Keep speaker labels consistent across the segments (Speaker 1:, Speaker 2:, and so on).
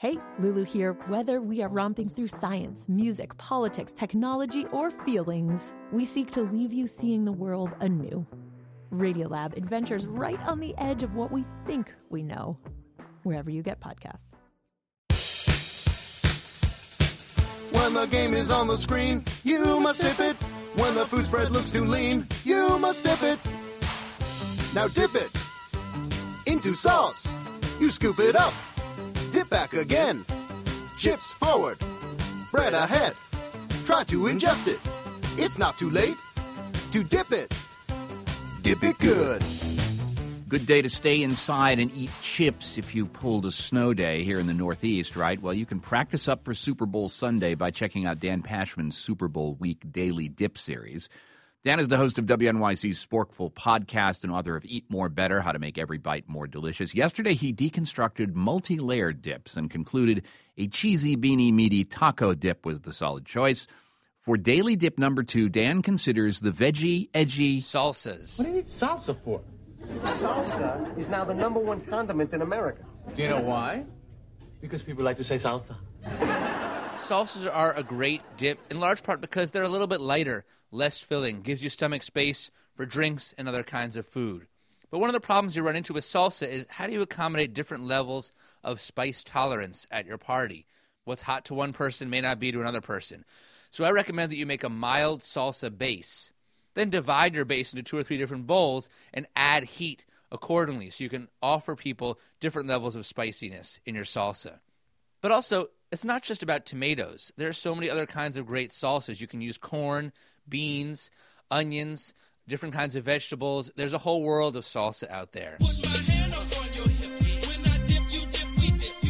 Speaker 1: Hey, Lulu here. Whether we are romping through science, music, politics, technology, or feelings, we seek to leave you seeing the world anew. Radiolab adventures right on the edge of what we think we know, wherever you get podcasts.
Speaker 2: When the game is on the screen, you must dip it. When the food spread looks too lean, you must dip it. Now dip it into sauce. You scoop it up, back again. Chips forward, bread ahead. Try to ingest it. It's not too late to dip it. Dip it good.
Speaker 3: Good day to stay inside and eat chips if you pulled a snow day here in the Northeast, right? Well, you can practice up for Super Bowl Sunday by checking out Dan Pashman's Super Bowl Week Daily Dip Series. Dan is the host of WNYC's Sporkful podcast and author of Eat More Better How to Make Every Bite More Delicious. Yesterday, he deconstructed multi layered dips and concluded a cheesy, beanie, meaty taco dip was the solid choice. For daily dip number two, Dan considers the veggie, edgy
Speaker 4: salsas.
Speaker 5: What do you need salsa for?
Speaker 2: Salsa is now the number one condiment in America.
Speaker 5: Do you know why? Because people like to say salsa.
Speaker 4: Salsas are a great dip, in large part because they're a little bit lighter, less filling, gives you stomach space for drinks and other kinds of food. But one of the problems you run into with salsa is how do you accommodate different levels of spice tolerance at your party? What's hot to one person may not be to another person. So I recommend that you make a mild salsa base. Then divide your base into two or three different bowls and add heat accordingly so you can offer people different levels of spiciness in your salsa. But also, it's not just about tomatoes. There are so many other kinds of great salsas. You can use corn, beans, onions, different kinds of vegetables. There's a whole world of salsa out there.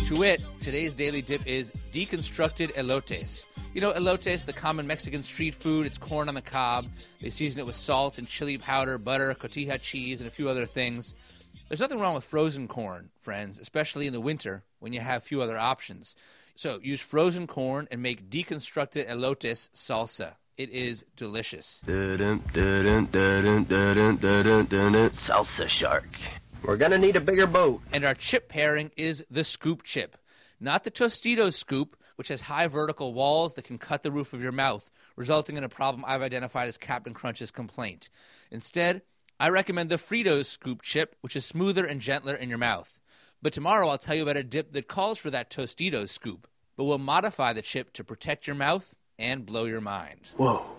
Speaker 4: To it, today's daily dip is deconstructed elotes. You know, elotes, the common Mexican street food, it's corn on the cob. They season it with salt and chili powder, butter, cotija cheese, and a few other things. There's nothing wrong with frozen corn, friends, especially in the winter when you have few other options. So use frozen corn and make deconstructed elotes salsa. It is delicious.
Speaker 6: Salsa shark. We're gonna need a bigger boat.
Speaker 4: And our chip pairing is the scoop chip. Not the Tostitos scoop, which has high vertical walls that can cut the roof of your mouth, resulting in a problem I've identified as Captain Crunch's complaint. Instead, I recommend the Fritos scoop chip, which is smoother and gentler in your mouth. But tomorrow I'll tell you about a dip that calls for that Tostitos scoop, but will modify the chip to protect your mouth and blow your mind.
Speaker 2: Whoa.